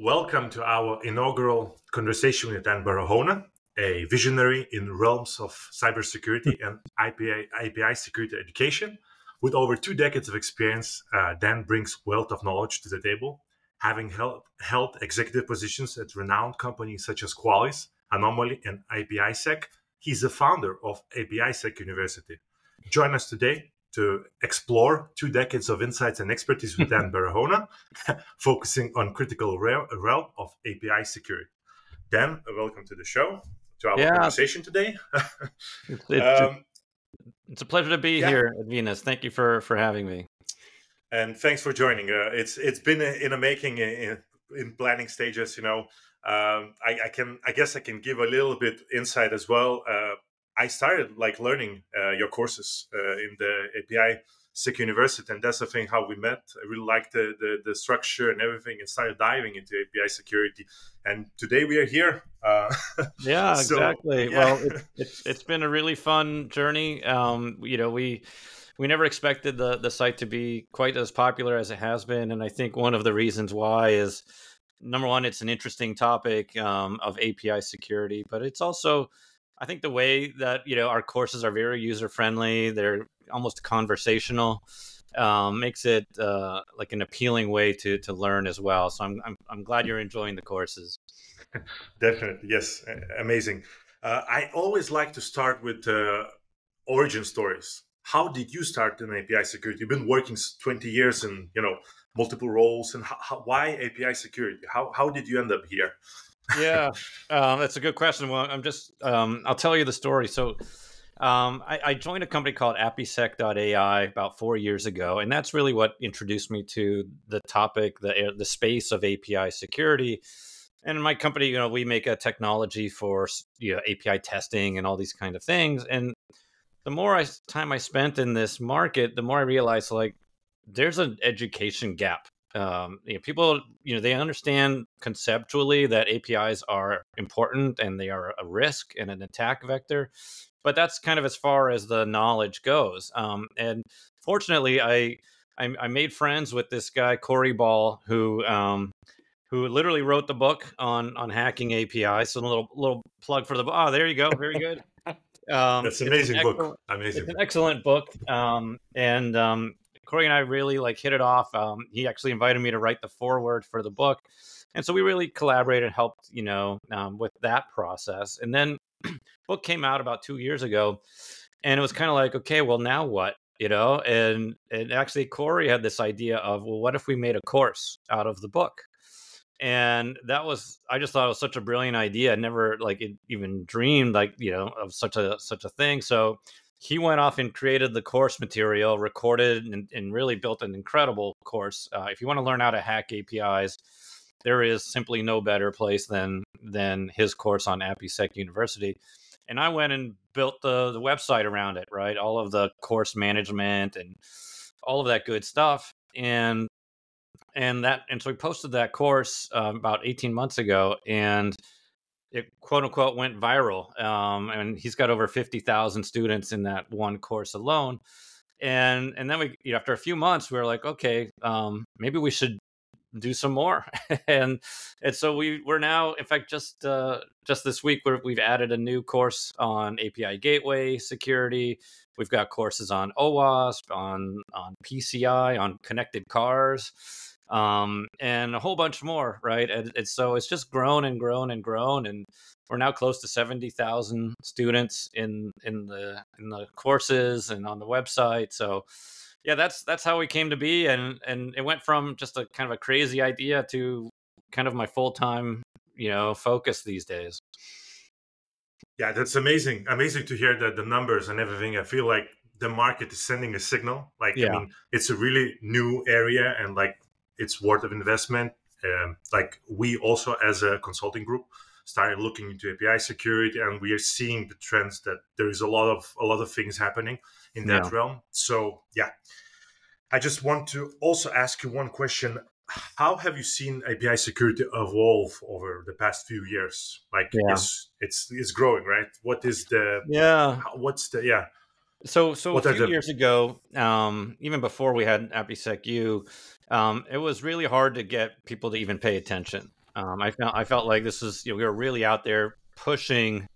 Welcome to our inaugural conversation with Dan Barahona, a visionary in realms of cybersecurity and API, API security education. With over two decades of experience, uh, Dan brings wealth of knowledge to the table, having held, held executive positions at renowned companies such as Qualys, Anomali, and APISec. He's the founder of APISec University. Join us today to explore two decades of insights and expertise with Dan Barahona, focusing on critical realm of API security. Dan, welcome to the show, to our yeah. conversation today. it's, it's, um, it's, a pleasure to be yeah. here at Venus. Thank you for for having me. And thanks for joining. Uh, it's it's been in a making in, in planning stages. You know, um, I, I, can I guess I can give a little bit insight as well. Uh, I started like learning uh, your courses uh, in the API Sec University, and that's the thing how we met. I really liked the, the, the structure and everything, and started diving into API security. And today we are here. Uh, yeah, so, exactly. Yeah. Well, it, it's it's been a really fun journey. Um, you know, we we never expected the the site to be quite as popular as it has been, and I think one of the reasons why is number one, it's an interesting topic um, of API security, but it's also I think the way that you know our courses are very user friendly, they're almost conversational, um, makes it uh, like an appealing way to to learn as well. So I'm I'm, I'm glad you're enjoying the courses. Definitely, yes, amazing. Uh, I always like to start with uh, origin stories. How did you start in API security? You've been working 20 years in you know multiple roles, and how, how, why API security? How how did you end up here? Yeah, um, that's a good question. Well, I'm just, um, I'll tell you the story. So, um, I, I, joined a company called APISec.ai about four years ago, and that's really what introduced me to the topic, the the space of API security. And in my company, you know, we make a technology for you know API testing and all these kind of things. And the more I, time I spent in this market, the more I realized like there's an education gap um, you know, people, you know, they understand conceptually that APIs are important and they are a risk and an attack vector, but that's kind of as far as the knowledge goes. Um, and fortunately, I, I, I made friends with this guy Corey Ball who um, who literally wrote the book on on hacking APIs. So a little little plug for the book. Oh, there you go. Very good. Um, That's an amazing book. Amazing. It's an excellent book. Um, and um, Corey and I really like hit it off. Um, he actually invited me to write the foreword for the book, and so we really collaborated and helped, you know, um, with that process. And then book came out about two years ago, and it was kind of like, okay, well now what? You know, and and actually Corey had this idea of, well, what if we made a course out of the book? and that was i just thought it was such a brilliant idea i never like even dreamed like you know of such a such a thing so he went off and created the course material, recorded, and, and really built an incredible course. Uh, if you want to learn how to hack APIs, there is simply no better place than than his course on APISec University. And I went and built the the website around it, right? All of the course management and all of that good stuff. And and that and so we posted that course uh, about 18 months ago and it quote unquote went viral. Um, and he's got over 50,000 students in that one course alone. And, and then we, you know, after a few months, we were like, okay, um, maybe we should do some more. and, and so we, we're now, in fact, just, uh, just this week, we have added a new course on API gateway security. We've got courses on OWASP, on, on PCI, on connected cars um, and a whole bunch more, right? And it's so it's just grown and grown and grown, and we're now close to seventy thousand students in in the in the courses and on the website. So, yeah, that's that's how we came to be, and and it went from just a kind of a crazy idea to kind of my full time, you know, focus these days. Yeah, that's amazing. Amazing to hear that the numbers and everything. I feel like the market is sending a signal. Like, yeah. I mean, it's a really new area, and like it's worth of investment. Um, like we also, as a consulting group, started looking into API security, and we are seeing the trends that there is a lot of a lot of things happening in that yeah. realm. So yeah, I just want to also ask you one question. How have you seen API security evolve over the past few years? Like yeah. it's it's it's growing, right? What is the yeah? What's the yeah? So, so what a few years ago, um, even before we had APISec U, um, it was really hard to get people to even pay attention. Um, I felt I felt like this is you know, we were really out there pushing,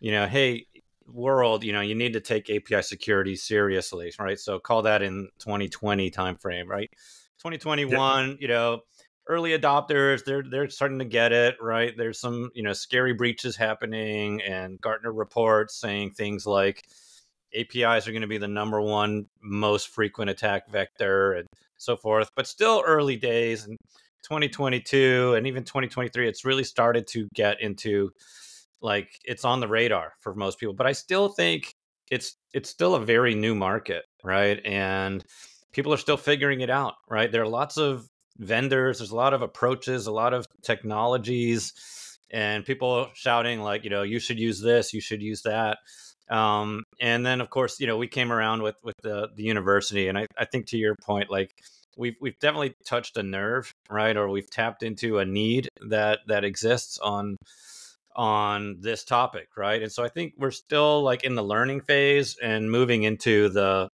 you know, hey world, you know, you need to take API security seriously, right? So call that in 2020 timeframe, right? 2021, you know, early adopters, they're they're starting to get it, right? There's some, you know, scary breaches happening and Gartner reports saying things like APIs are going to be the number one most frequent attack vector and so forth, but still early days and 2022 and even 2023 it's really started to get into like it's on the radar for most people but i still think it's it's still a very new market right? And people are still figuring it out right? There are lots of vendors there's a lot of approaches a lot of technologies and people shouting like you know you should use this you should use that um, and then of course you know we came around with with the the university and i, I think to your point like we've we've definitely touched a nerve right or we've tapped into a need that that exists on on this topic, right? And so I think we're still like in the learning phase and moving into the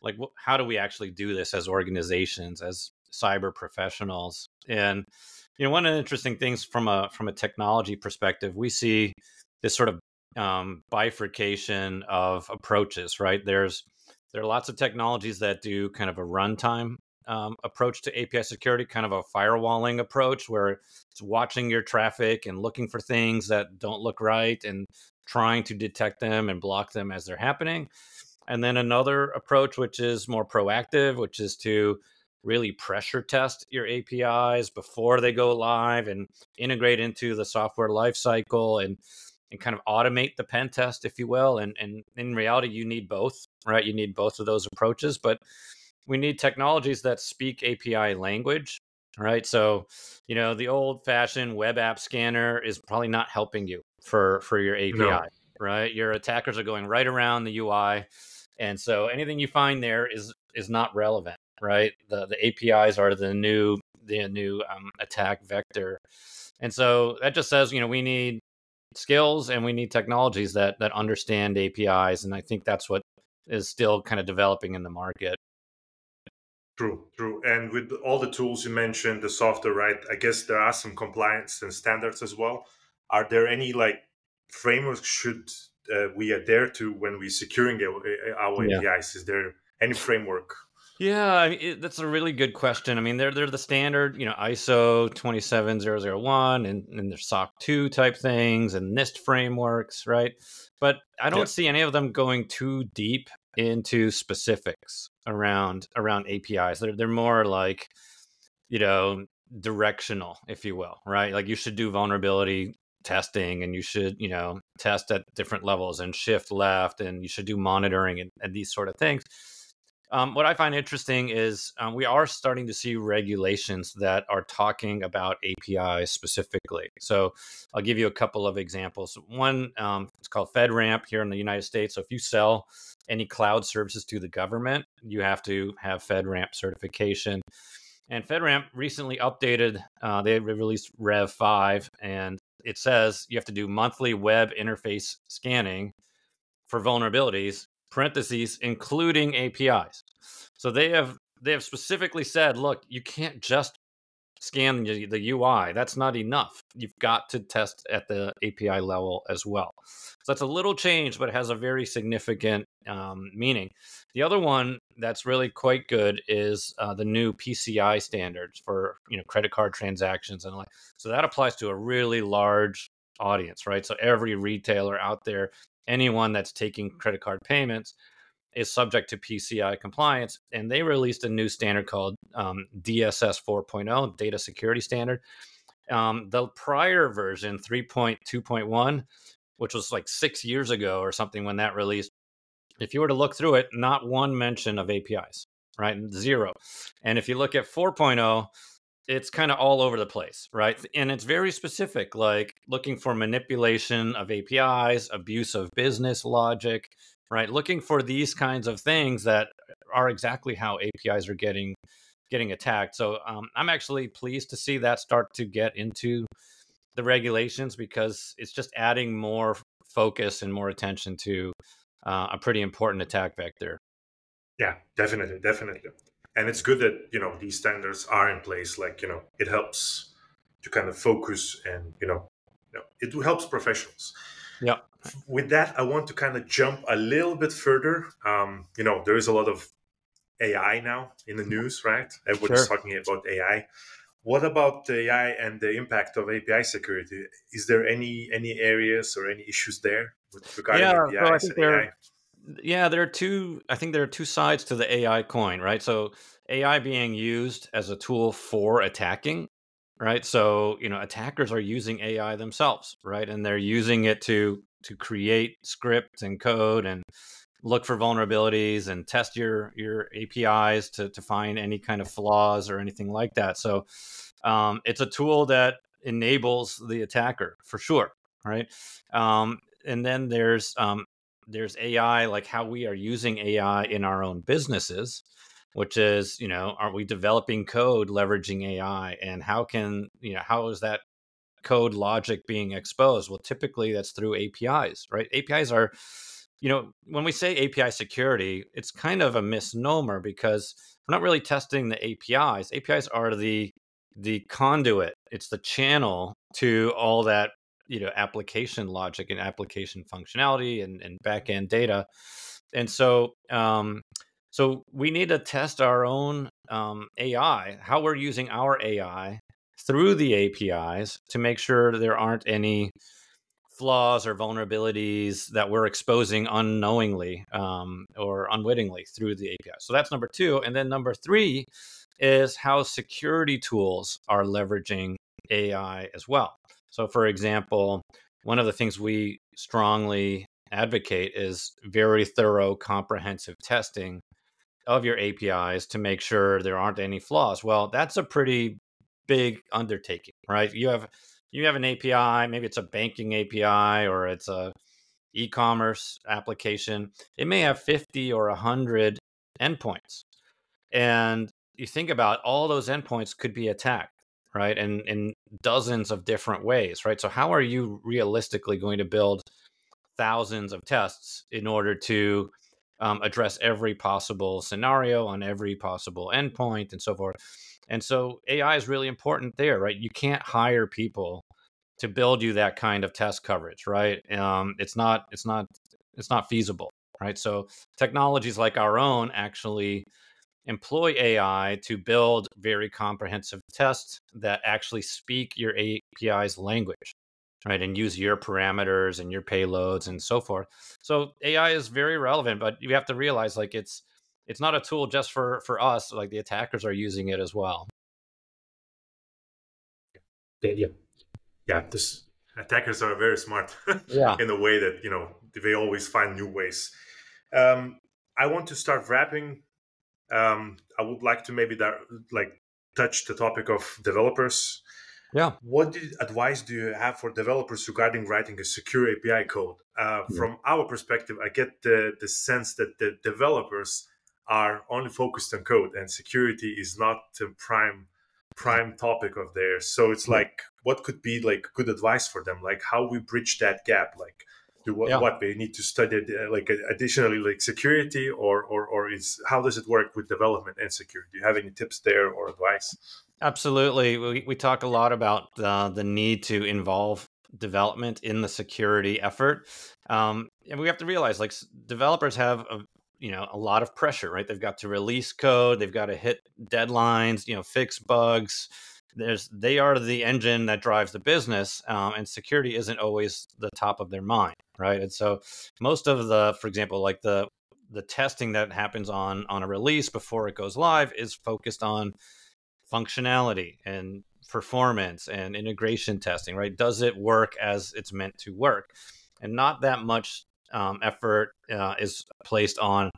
like wh- how do we actually do this as organizations as cyber professionals? And you know, one of the interesting things from a from a technology perspective, we see this sort of um, bifurcation of approaches, right? There's there are lots of technologies that do kind of a runtime um, approach to API security, kind of a firewalling approach where it's watching your traffic and looking for things that don't look right and trying to detect them and block them as they're happening. And then another approach, which is more proactive, which is to really pressure test your APIs before they go live and integrate into the software lifecycle and and kind of automate the pen test, if you will. And and in reality, you need both, right? You need both of those approaches, but we need technologies that speak API language, right? So, you know, the old fashioned web app scanner is probably not helping you for for your API, no. right? Your attackers are going right around the UI. And so anything you find there is is not relevant, right? The the APIs are the new the new um, attack vector. And so that just says, you know, we need skills and we need technologies that that understand APIs and I think that's what is still kind of developing in the market. True, true. And with all the tools you mentioned, the software, right? I guess there are some compliance and standards as well. Are there any like frameworks should uh, we adhere to when we securing our yeah. APIs? Is there any framework? Yeah, I mean, it, that's a really good question. I mean, they're they're the standard, you know, ISO 27001 and and there's SOC 2 type things and NIST frameworks, right? But I don't yeah. see any of them going too deep into specifics around around APIs. They're they're more like, you know, directional, if you will, right? Like you should do vulnerability testing and you should, you know, test at different levels and shift left and you should do monitoring and, and these sort of things. Um, what I find interesting is um, we are starting to see regulations that are talking about APIs specifically. So I'll give you a couple of examples. One, um, it's called FedRAMP here in the United States. So if you sell any cloud services to the government, you have to have FedRAMP certification. And FedRAMP recently updated, uh, they released Rev 5, and it says you have to do monthly web interface scanning for vulnerabilities, parentheses, including APIs. So they have they have specifically said, look, you can't just scan the, UI. That's not enough. You've got to test at the API level as well. So that's a little change, but it has a very significant um, meaning. The other one that's really quite good is uh, the new PCI standards for you know credit card transactions and like. So that applies to a really large audience, right? So every retailer out there, anyone that's taking credit card payments is subject to PCI compliance, and they released a new standard called um, DSS 4.0, Data Security Standard. Um, the prior version, 3.2.1, which was like six years ago or something when that released, if you were to look through it, not one mention of APIs, right? Zero. And if you look at 4.0, it's kind of all over the place, right? And it's very specific, like looking for manipulation of APIs, abuse of business logic, right? Looking for these kinds of things that are exactly how APIs are getting getting attacked. So um, I'm actually pleased to see that start to get into the regulations because it's just adding more focus and more attention to uh, a pretty important attack vector. Yeah, definitely, definitely. And it's good that you know these standards are in place. Like you know, it helps to kind of focus and you know, you know it helps professionals. Yeah. With that, I want to kind of jump a little bit further. Um, you know, there is a lot of AI now in the news, right? Everybody's sure. talking about AI. What about the AI and the impact of API security? Is there any any areas or any issues there with regarding yeah, APIs so and AI? Yeah, there are two. I think there are two sides to the AI coin, right? So AI being used as a tool for attacking, right? So you know, attackers are using AI themselves, right? And they're using it to to create scripts and code and look for vulnerabilities and test your your APIs to to find any kind of flaws or anything like that. So um, it's a tool that enables the attacker for sure, right? Um, and then there's um, there's AI, like how we are using AI in our own businesses, which is you know are we developing code leveraging AI, and how can you know how is that code logic being exposed? Well, typically that's through APIs, right? APIs are you know, when we say API security, it's kind of a misnomer because we're not really testing the APIs. APIs are the the conduit. It's the channel to all that you know application logic and application functionality and, and backend data. And so um, so we need to test our own um, AI, how we're using our AI through the APIs to make sure there aren't any flaws or vulnerabilities that we're exposing unknowingly um, or unwittingly through the API. So that's number two. And then number three is how security tools are leveraging AI as well. So, for example, one of the things we strongly advocate is very thorough, comprehensive testing of your APIs to make sure there aren't any flaws. Well, that's a pretty big undertaking, right? You have you have an API, maybe it's a banking API or it's a e-commerce application. It may have 50 or 100 endpoints. And you think about all those endpoints could be attacked, right? And in dozens of different ways, right? So how are you realistically going to build thousands of tests in order to um, address every possible scenario on every possible endpoint and so forth? And so AI is really important there, right? You can't hire people to build you that kind of test coverage, right? Um, it's not, it's not, it's not feasible, right? So technologies like our own actually employ AI to build very comprehensive tests that actually speak your API's language, right? And use your parameters and your payloads and so forth. So AI is very relevant, but you have to realize like it's it's not a tool just for for us like the attackers are using it as well. Yeah yeah. This attackers are very smart yeah. in a way that you know they always find new ways. Um, i want to start wrapping. Um, i would like to maybe that like touch the topic of developers yeah. What did, advice do you have for developers regarding writing a secure api code? Uh, yeah. from our perspective i get the, the sense that the developers are only focused on code and security is not the prime prime topic of theirs. So it's like what could be like good advice for them? Like how we bridge that gap? Like do what, yeah. what they need to study uh, like additionally like security or or or is how does it work with development and security? Do you have any tips there or advice? Absolutely. We, we talk a lot about uh, the need to involve development in the security effort um, and we have to realize like developers have a, you know a lot of pressure right? They've got to release code they've got to hit deadlines you know fix bugs there's they are the engine that drives the business um, and security isn't always the top of their mind right? And so most of the for example like the the testing that happens on on a release before it goes live is focused on functionality and performance and integration testing right? Does it work as it's meant to work? And not that much um, effort uh, is placed on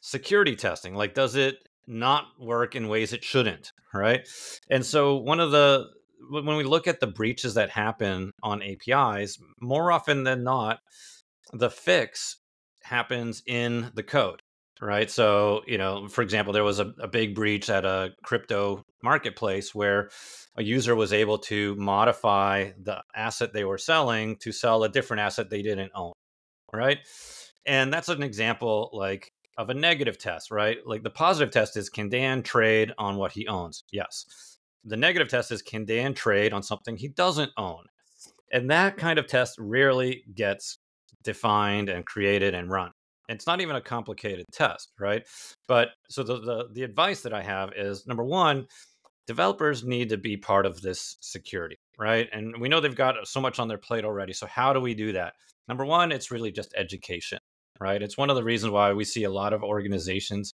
security testing. Like, does it not work in ways it shouldn't? Right. And so, one of the when we look at the breaches that happen on APIs, more often than not, the fix happens in the code. Right. So, you know, for example, there was a, a big breach at a crypto marketplace where a user was able to modify the asset they were selling to sell a different asset they didn't own right? And that's an example like of a negative test, right? Like the positive test is can Dan trade on what he owns? Yes. the negative test is can Dan trade on something he doesn't own? And that kind of test rarely gets defined and created and run. It's not even a complicated test, right? But so the, the, the advice that I have is number one, developers need to be part of this security, right? And we know they've got so much on their plate already. So how do we do that? Number one, it's really just education, right? It's one of the reasons why we see a lot of organizations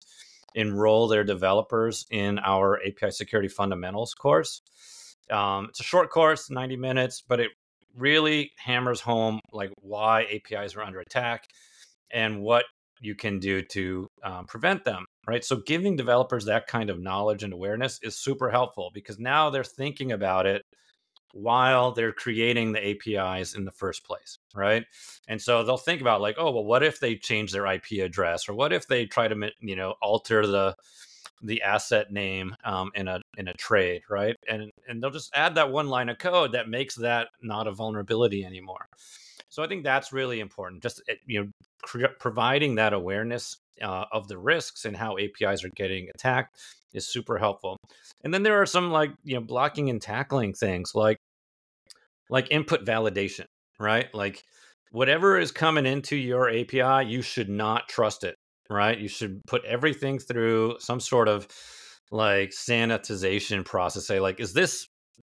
enroll their developers in our API security fundamentals course. Um, it's a short course, 90 minutes, but it really hammers home like why APIs are under attack and what you can do to um, prevent them right so giving developers that kind of knowledge and awareness is super helpful because now they're thinking about it while they're creating the apis in the first place right and so they'll think about like oh well what if they change their ip address or what if they try to you know alter the the asset name um, in a in a trade, right? And and they'll just add that one line of code that makes that not a vulnerability anymore. So I think that's really important. Just eh, you know, cr- providing that awareness uh, of the risks and how APIs are getting attacked is super helpful. And then there are some like you know blocking and tackling things like like input validation, right? Like whatever is coming into your API, you should not trust it right? You should put everything through some sort of like sanitization process. Say, like, is this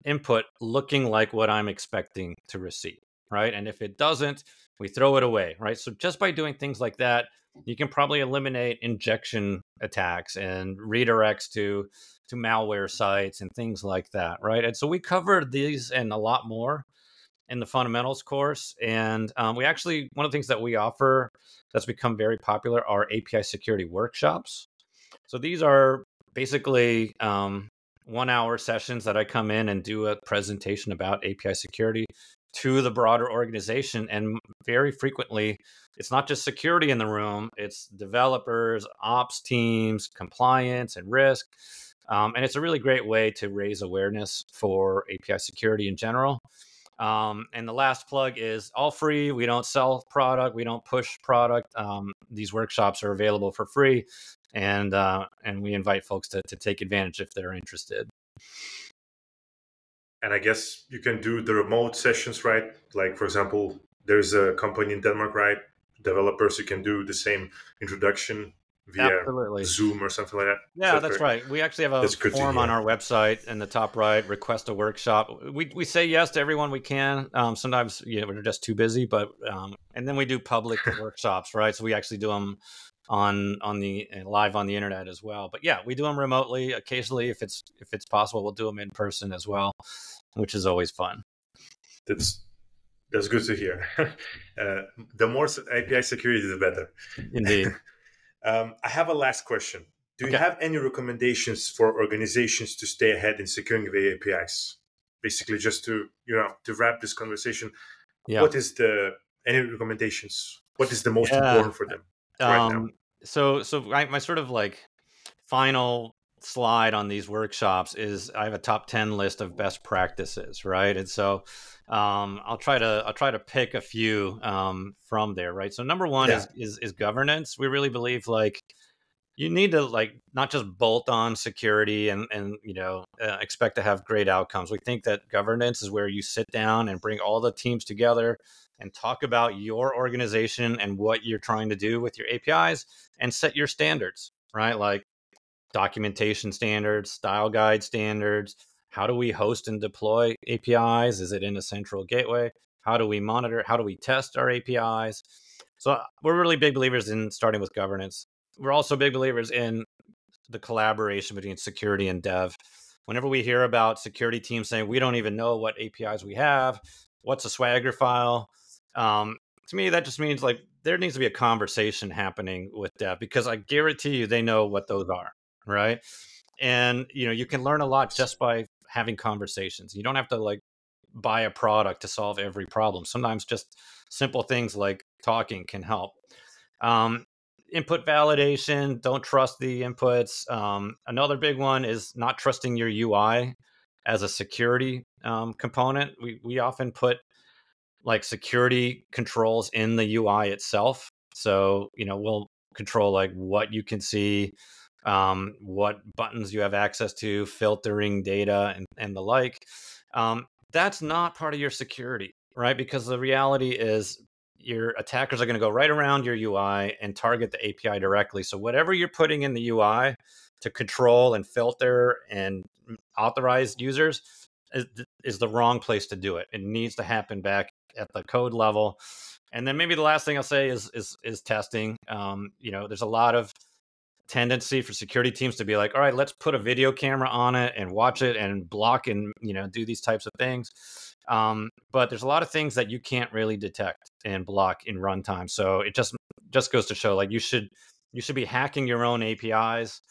input looking like what I'm expecting to receive, right? And if it doesn't, we throw it away, right? So just by doing things like that, you can probably eliminate injection attacks and redirects to to malware sites and things like that, right? And so we covered these and a lot more in the fundamentals course. And um, we actually, one of the things that we offer that's become very popular are API security workshops. So these are basically um, one hour sessions that I come in and do a presentation about API security to the broader organization. And very frequently, it's not just security in the room, it's developers, ops teams, compliance, and risk. Um, and it's a really great way to raise awareness for API security in general. Um, and the last plug is all free. We don't sell product. We don't push product. Um, these workshops are available for free, and uh, and we invite folks to to take advantage if they're interested. And I guess you can do the remote sessions, right? Like for example, there's a company in Denmark, right? Developers you can do the same introduction via Absolutely. Zoom or something like that. Yeah, that that's right. We actually have a form on our website in the top right. Request a workshop. We we say yes to everyone we can. Um, sometimes you know, we're just too busy, but um, and then we do public workshops, right? So we actually do them on on the uh, live on the internet as well. But yeah, we do them remotely occasionally if it's if it's possible. We'll do them in person as well, which is always fun. That's that's good to hear. uh, the more API security, the better. Indeed. Um, I have a last question. Do you have any recommendations for organizations to stay ahead in securing the APIs? Basically, just to you know to wrap this conversation, yeah. what is the any recommendations? What is the most yeah. important for them right um, now? So, so my, my sort of like final slide on these workshops is I have a top 10 list of best practices, right? And so um, I'll try to I'll try to pick a few um, from there, right? So number one yeah. is, is is governance. We really believe like you need to like not just bolt on security and and you know uh, expect to have great outcomes. We think that governance is where you sit down and bring all the teams together and talk about your organization and what you're trying to do with your APIs and set your standards, right? Like documentation standards, style guide standards, how do we host and deploy APIs? Is it in a central gateway? How do we monitor? How do we test our APIs? So uh, we're really big believers in starting with governance. We're also big believers in the collaboration between security and dev. Whenever we hear about security teams saying we don't even know what APIs we have, what's a Swagger file, um, to me that just means like there needs to be a conversation happening with dev because I guarantee you they know what those are, right? And you know you can learn a lot just by having conversations. You don't have to like buy a product to solve every problem. Sometimes just simple things like talking can help. Um, input validation, don't trust the inputs. Um, another big one is not trusting your UI as a security um, component. We, we often put like security controls in the UI itself. So, you know, we'll control like what you can see, um, what buttons you have access to, filtering data, and, and the like. Um, that's not part of your security, right? Because the reality is your attackers are going to go right around your UI and target the API directly. So whatever you're putting in the UI to control and filter and authorize users is, is the wrong place to do it. It needs to happen back at the code level. And then maybe the last thing I'll say is is is testing. Um, you know, there's a lot of tendency for security teams to be like, all right, let's put a video camera on it and watch it and block and you know do these types of things. Um, but there's a lot of things that you can't really detect and block in runtime. So it just just goes to show like you should you should be hacking your own APIs,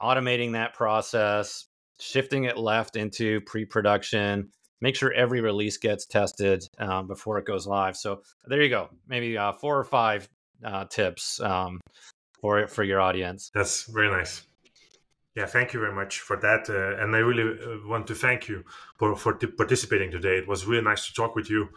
automating that process, shifting it left into pre-production. Make sure every release gets tested um, before it goes live. So there you go. Maybe uh, four or five uh, tips um, for for your audience. That's very nice. Yeah, thank you very much for that, uh, and I really uh, want to thank you for for t- participating today. It was really nice to talk with you.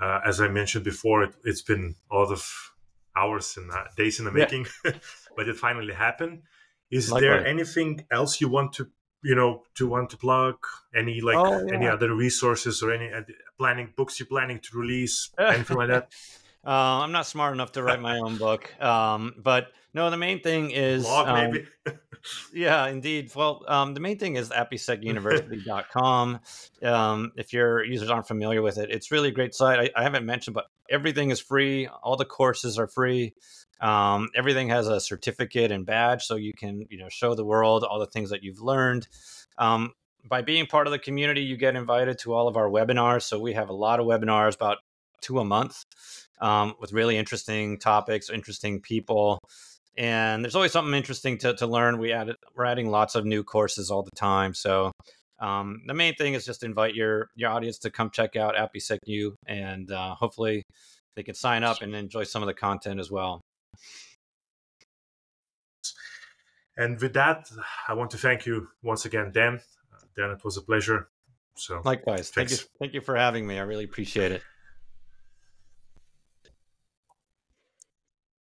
Uh, as I mentioned before, it, has been a lot of hours and uh, days in the making, yeah. but it finally happened. Is Likewise. there anything else you want to you know to want to plug any like oh, yeah. any other resources or any uh, planning books you're planning to release anything like that uh, i'm not smart enough to write my own book um, but no, the main thing is blog, um, maybe. yeah, indeed. Well, um, the main thing is apisecuniversity.com. um, if your users aren't familiar with it, it's really a great site. I, I, haven't mentioned, but everything is free. All the courses are free. Um, everything has a certificate and badge, so you can you know show the world all the things that you've learned. Um, by being part of the community, you get invited to all of our webinars. So we have a lot of webinars, about two a month, um, with really interesting topics, interesting people and there's always something interesting to, to learn. We added, we're adding lots of new courses all the time. So um, the main thing is just invite your your audience to come check out APISecU, and uh, hopefully they can sign up and enjoy some of the content as well. And with that, I want to thank you once again, Dan. Dan, it was a pleasure. So likewise, thanks. thank you, thank you for having me. I really appreciate it.